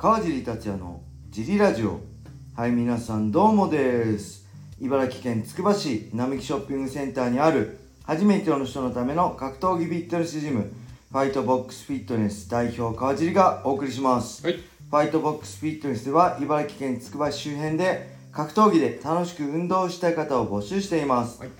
川尻達也のジリラジオはい皆さんどうもです茨城県つくば市並木ショッピングセンターにある初めての人のための格闘技フィットネスジムファイトボックスフィットネス代表川尻がお送りします、はい。ファイトボックスフィットネスでは茨城県つくば市周辺で格闘技で楽しく運動したい方を募集しています、はい。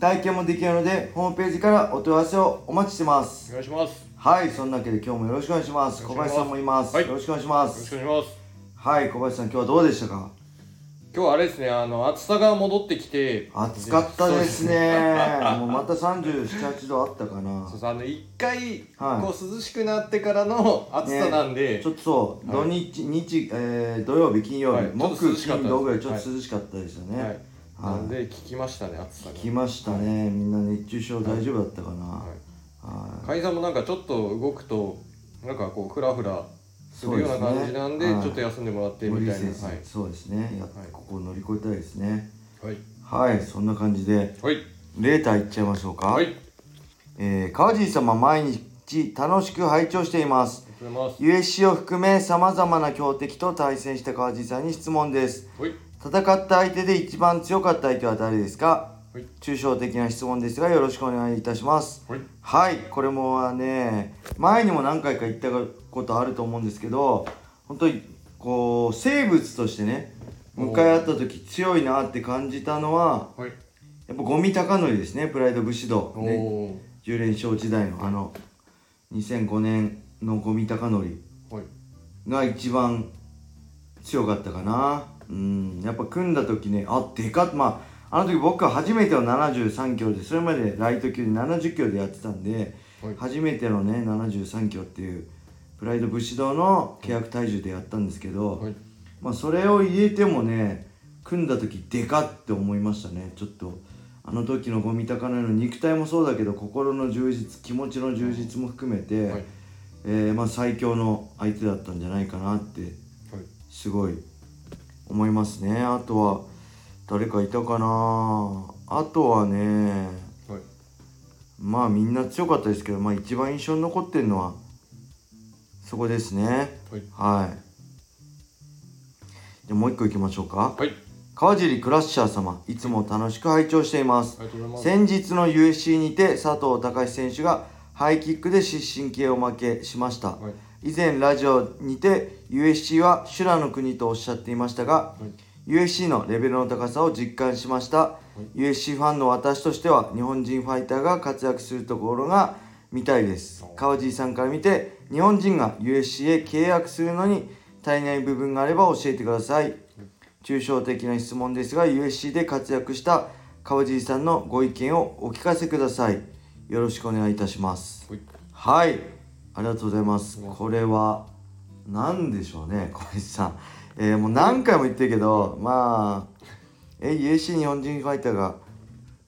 体験もできるのでホームページからお問い合わせをお待ちしてますお願いします。よはいそんなわけで今日もよろしくお願いします。小林さんもいます、はい。よろしくお願いしまろしすくお願いします。はい小林さん今日はどうでしたか？今日はあれですね、あの暑さが戻ってきて。暑かったですね。もうまた378度あったかな。そうそうあの一回、はい。こう涼しくなってからの暑さなんで、ちょっとそう、はい。土日日、えー、土曜日金曜日、はいちょっと木涼しかったです。金土ぐらい。ちょっと涼しかったですよね、なんで聞きましたね暑さが。来ましたね、みんな熱中症大丈夫だったかな、はい。はいさんもなんかちょっと動くとなんかこうフラフラするような感じなんでねはいちょっと休んでもらって無みたいな。はい。そうですねやっはいここを乗り越えたいですねはい。はいそんな感じではい。レーターいっちゃいましょうか、はい。えー、川尻様毎日楽しく拝聴しています。USC を含め様々な強敵と対戦した川尻さんに質問ですはい。戦った相手で一番強かった相手は誰ですか？はい。抽象的な質問ですがよろしくお願いいたします。はい。はい。これもはね前にも何回か言ったことあると思うんですけど本当にこう生物としてね向かい合った時強いなって感じたのははい。やっぱゴミ高則ですね。プライド武士道。おね。お10連勝時代のあの2005年のゴミ高則。が一番強かったかな。うん。やっぱ組んだ時ねあでかっ。まああの時僕は初めての73キロでそれまでライト級で70キロでやってたんで、はい初めてのね73キロっていうプライド武士道の契約体重でやったんですけど、はい。まあそれを入れてもね組んだ時でかって思いましたねちょっとあの時のゴミ高の肉体もそうだけど心の充実気持ちの充実も含めて、はい。えーまあ、最強の相手だったんじゃないかなってはい。すごい思いますねあとは誰かいたかな？あとはねはい。まあみんな強かったですけど、まあ、一番印象に残ってるのはそこですねはい。はいじゃあもう一個いきましょうかはい。川尻クラッシャー様いつも楽しく拝聴しています。先日の USC にて佐藤隆選手がハイキックで失神系を負けしました、はい。以前ラジオにて USC は修羅の国とおっしゃっていましたがはい。USC のレベルの高さを実感しました、USC ファンの私としては日本人ファイターが活躍するところが見たいです。川尻さんから見て日本人が USC へ契約するのに足りない部分があれば教えてください。抽象的な質問ですが USC で活躍した川尻さんのご意見をお聞かせください。よろしくお願いいたします。はい。はい、ありがとうございます。うんこれは何でしょうね、小林さん。えーもう何回も言ってるけど、まあ、え USC 日本人ファイターが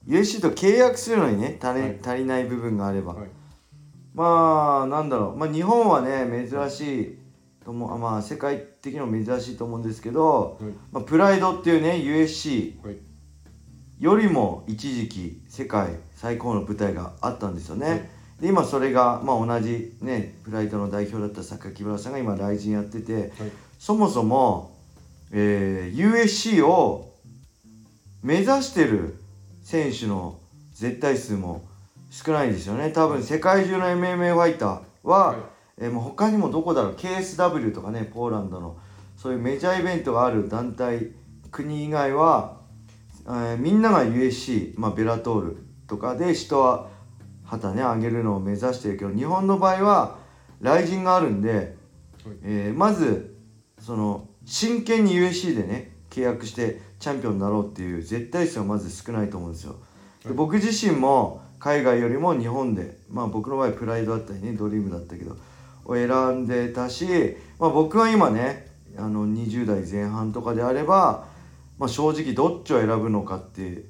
USC と契約するのにね足り,、はい足りない部分があれば、はい。まあなんだろう、まあ、日本はね珍しいと思うあまあ世界的にも珍しいと思うんですけど、はい。まあ、プライドっていうね USC はい。よりも一時期世界最高の舞台があったんですよね、はいで今それが、まあ、同じねプライドの代表だった榊原さんが今来人やっててはい。そもそも、えー USC を目指してる選手の絶対数も少ないんですよね。多分世界中の MMA ファイターは、はい。えーもう他にもどこだろう。KSW とかねポーランドのそういうメジャーイベントがある団体国以外は、えーみんなが USC、まあ、ベラトールとかで人は旗ね上げるのを目指してるけど日本の場合は雷神があるんで、えーまずその真剣に USC でね契約してチャンピオンになろうっていう絶対数がまず少ないと思うんですよ。で僕自身も海外よりも日本でまあ僕の場合プライドだったりねドリームだったけどを選んでたし、まあ、僕は今ねあの20代前半とかであれば、まあ、正直どっちを選ぶのかって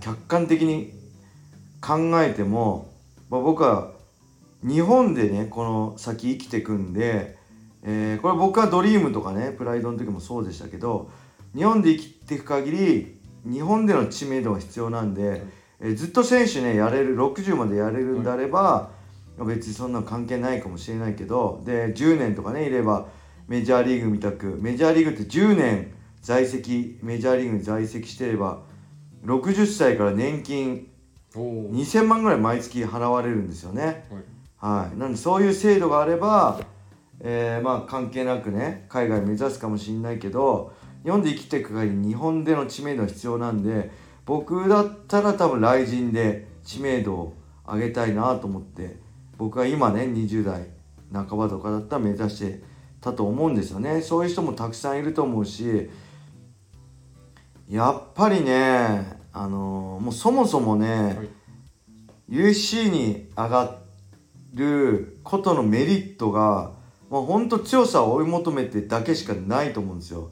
客観的に考えても、まあ、僕は日本でねこの先生きてくんで、えーこれ僕はドリームとかねプライドの時もそうでしたけど日本で生きていく限り日本での知名度が必要なんで、えーずっと選手ねやれる60までやれるんであれば、別にそんなの関係ないかもしれないけどで10年とかねいればメジャーリーグみたくメジャーリーグって10年在籍メジャーリーグに在籍してれば60歳から年金おお2000万ぐらい毎月払われるんですよね。はい。はい、なんでそういう制度があれば、えーまあ関係なくね海外目指すかもしれないけど日本で生きていく限り日本での知名度が必要なんで僕だったら多分来人で知名度を上げたいなと思って僕は今ね20代半ばとかだったら目指してたと思うんですよね。そういう人もたくさんいると思うしやっぱりねあのーもうそもそもね、はい。USC に上がることのメリットがもうほんと強さを追い求めてだけしかないと思うんですよ。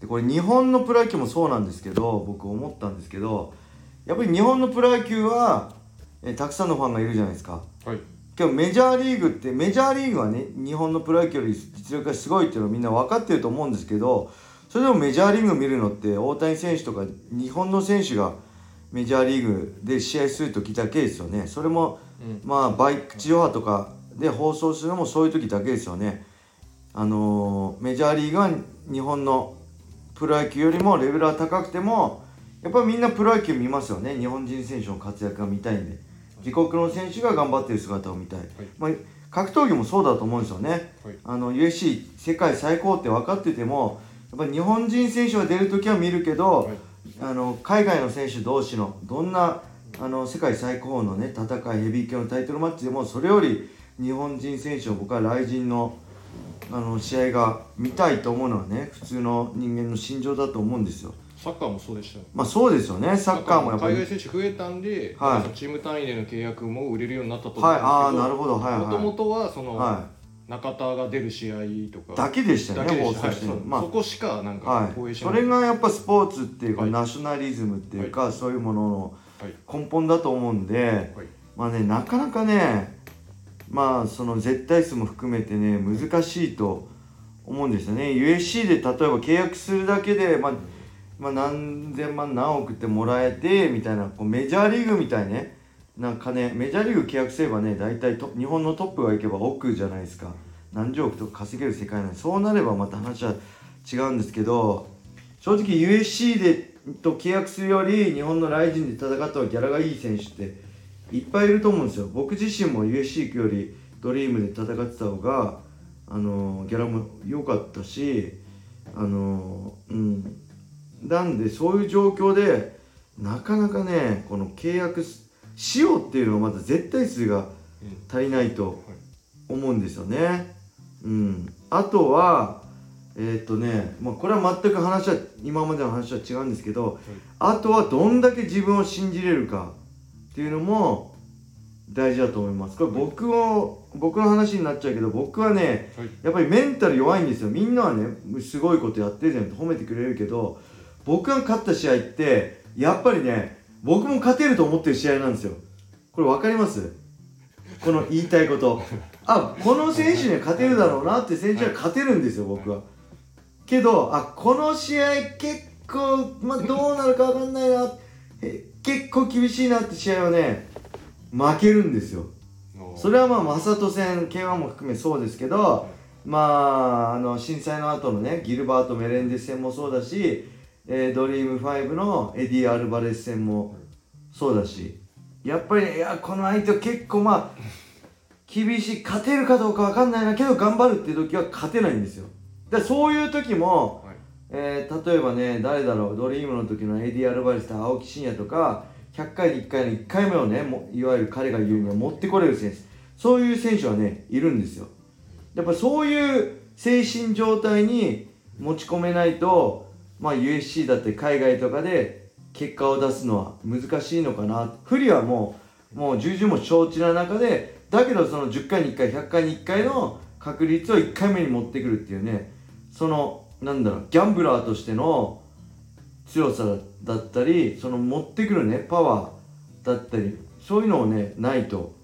でこれ日本のプロ野球もそうなんですけど僕思ったんですけどやっぱり日本のプロ野球はえたくさんのファンがいるじゃないですか。はいけどメジャーリーグってメジャーリーグはね日本のプロ野球より実力がすごいっていうのはみんな分かってると思うんですけどそれでもメジャーリーグを見るのって大谷選手とか日本の選手がメジャーリーグで試合する時だけですよねそれもうんまあバイク地上波とかで放送するのもそういう時だけですよね。あのーメジャーリーグは日本のプロ野球よりもレベルは高くてもやっぱりみんなプロ野球見ますよね。日本人選手の活躍が見たいんで。自国の選手が頑張ってる姿を見たい、まあ、格闘技もそうだと思うんですよね。はい。あの UFC 世界最高って分かっててもやっぱり日本人選手が出る時は見るけど、はい。あの海外の選手同士のどんなあの世界最高のね戦いヘビー級のタイトルマッチでもそれより日本人選手を僕は来人のあの試合が見たいと思うのはね普通の人間の心情だと思うんですよ。サッカーもそうでしたよ。まあそうですよね。サッカーもやっぱり。海外選手増えたんで、はい。チーム単位での契約も売れるようになったと思うんはい、ですけど、ああなるほど。はいもともはとはその、い。は中田が出る試合とい。か。だけでしたね放送してるの。まあそこしかなんかはい、それがやっぱスポーツっていうか、はい。ナショナリズムっていうか、そういうもののはい。根本だと思うんで、はい。まあねなかなかねまあその絶対数も含めてね難しいと思うんですよね。USC で例えば契約するだけで、まあ、まあ何千万何億ってもらえてみたいなこうメジャーリーグみたいね。なんかねメジャーリーグ契約すればね大体と日本のトップが行けば億じゃないですか。何十億とか稼げる世界なんでそうなればまた話は違うんですけど正直 USC でと契約するより日本のライジンで戦った方がギャラがいい選手っていっぱいいると思うんですよ。僕自身も USC よりドリームで戦ってた方があのギャラも良かったしあのうん。なんでそういう状況でなかなかねこの契約ししようっていうのがまだ絶対数がうん足りないとはい思うんですよね。うん、あとはえーっとね、まあ、これは全く話は今までの話は違うんですけど、あとはどんだけ自分を信じれるかっていうのも大事だと思います。これ僕を僕の話になっちゃうけど僕はねはい。やっぱりメンタル弱いんですよ。みんなはねすごいことやってるじゃんって褒めてくれるけど僕が勝った試合ってやっぱりね僕も勝てると思ってる試合なんですよ。これ分かります？この言いたいこと。あこの選手には勝てるだろうなって選手は勝てるんですよ僕は。けどあこの試合結構、まあ、どうなるか分かんないな。え結構厳しいなって試合はね負けるんですよ。それはまあ正人戦 K1 も含めそうですけどまああの震災の後のねギルバート・メレンデス戦もそうだし、えードリーム5のエディ・アルバレス戦もそうだしやっぱりねいやこの相手は結構まあ厳しい勝てるかどうかわかんないなけど頑張るって時は勝てないんですよ。だからそういう時も、はいえー例えばね誰だろうドリームの時のエディ・アルバレスと青木真也とか100回に1回の1回目をねもいわゆる彼が言うには持ってこれる選手。そういう選手はねいるんですよ。やっぱそういう精神状態に持ち込めないと、まあ、USC だって海外とかで結果を出すのは難しいのかな。不利はもうもう重々も承知な中でだけどその10回に1回100回に1回の確率を1回目に持ってくるっていうねそのなんだろうギャンブラーとしての強さだったりその持ってくるねパワーだったりそういうのをねないと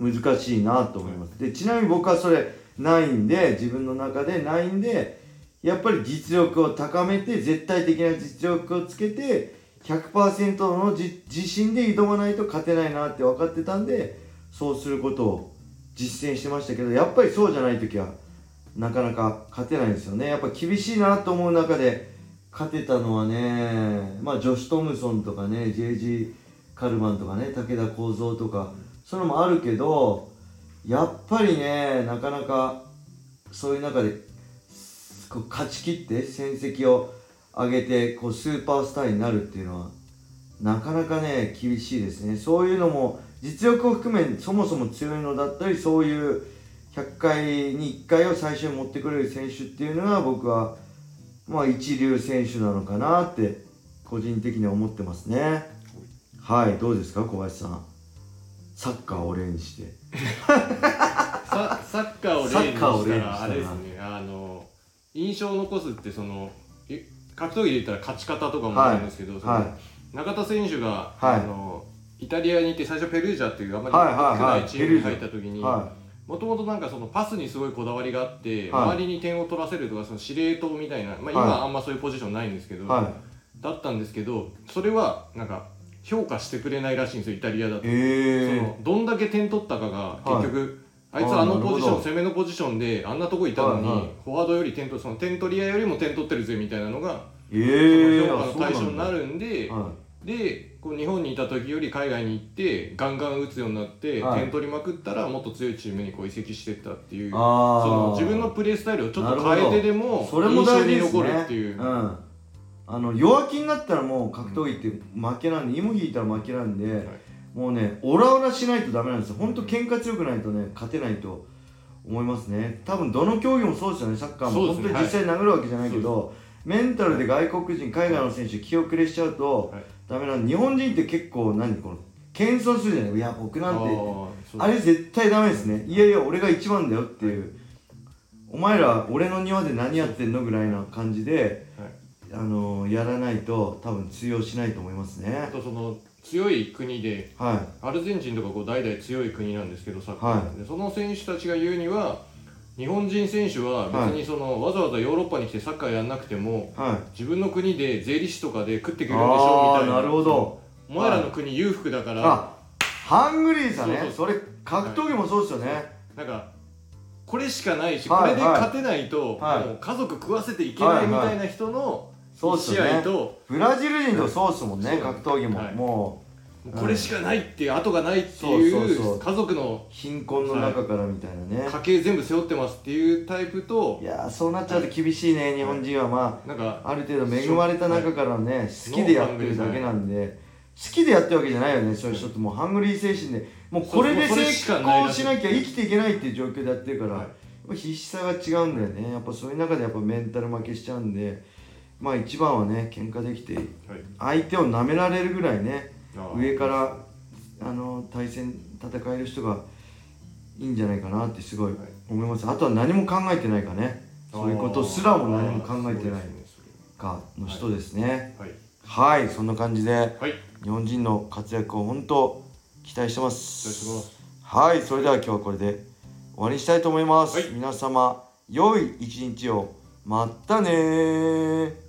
難しいなと思います。でちなみに僕はそれないんで自分の中でないんでやっぱり実力を高めて絶対的な実力をつけて100%のじ自信で挑まないと勝てないなって分かってたんでそうすることを実践してましたけどやっぱりそうじゃない時はなかなか勝てないんですよね。やっぱ厳しいなと思う中で勝てたのはねまあジョシュ・トムソンとかね JG カルマンとかね武田幸三とかそういうのもあるけどやっぱりねなかなかそういう中で勝ち切って戦績を上げてこうスーパースターになるっていうのはなかなかね厳しいですね。そういうのも実力を含めそもそも強いのだったりそういう100回に1回を最初に持ってくれる選手っていうのが僕はまあ一流選手なのかなって個人的には思ってますね。はいどうですか小林さん。サッカーを例にして。ササッカーを例にしたら。あれですね。あの印象を残すってそのい格闘技で言ったら勝ち方とかもあるんですけど、はい。中田選手が、はい。あのイタリアに行って最初ペルージャっていうあんまりはいはいはい。少ないチームに入った時にはもともとなんかそのパスにすごいこだわりがあって、はい。周りに点を取らせるとかその司令塔みたいな、まあ、今はい。はあんまそういうポジションないんですけど、い。はだったんですけどそれはなんか評価してくれないらしいんですよイタリアだいと。えそのどんだけ点取ったかが結局、あいつあのポジション攻めのポジションであんなとこいたのに、はいはい。フォワードより点取その点取り屋よりも点取ってるぜみたいなのが、ええその評価の対象になるんで、はでこう日本にいた時より海外に行ってガンガン打つようになって、はい。点取りまくったらもっと強いチームにこう移籍してったっていうその自分のプレースタイルをちょっと変えてでもそれも印象に残るっていう。うん、あの弱気になったらもう格闘技って負けなんで芋引い。たら負けなんで、もうねオラオラしないとダメなんですよ。本当喧嘩強くないとね勝てないと思いますね。多分どの競技もそうですよねサッカーも、ね。本当に実際殴るわけじゃないけど、メンタルで外国人海外の選手気遅れしちゃうとはい。ダメなんで日本人って結構何この謙遜するじゃない？いや僕なんて。あれ絶対ダメですね。い。やいや俺が一番だよっていう。お前ら俺の庭で何やってんのぐらいな感じではい。あのやらないと多分通用しないと思いますあねとその強い国ではアルゼンチンとかこう代々強い国なんですけどサッカー、はい。でその選手たちが言うには日本人選手は別にその、わざわざヨーロッパに来てサッカーやんなくてもいはい。自分の国で税理士とかで食っていけるんでしょみたいな。なるほど。お前らの国裕福だから、あハングリーさね。そうそれ格闘技もそうですよね、なんかこれしかないし、はいこれで勝てないと、はい。もう家族食わせていけないみたいな人のそう試すよね。合と、ブラジル人とそうっすもんね、そう。格闘技も、はい。もうもうこれしかないっていう後がないっていそう家族の貧困の中からみたいなね、家計全部背負ってますっていうタイプとい、やーそうなっちゃうと厳しいね、日本人はまなんかあある程度恵まれた中からね、好きでやってるだけなんで、好きでやってるわけじゃないよね、そういう人ってもうハングリー精神で、もうこれで成功しなきゃ生きていけないっていう状況でやってるから、はい。必死さが違うんだよね、やっぱそういう中でやっぱメンタル負けしちゃうんで、まあ一番はね、喧嘩できて、はい。相手を舐められるぐらいね、上からあの対戦戦える人がいいんじゃないかなってすごいはい。思います、あとは何も考えてないかね。そういうことすらも何も考えてないかの人ですね。はい。はい、そんな感じではい。日本人の活躍を本当期待してます。ます。はい。それでは今日はこれで終わりにしたいと思います、はい。皆様良い一日を。まったねー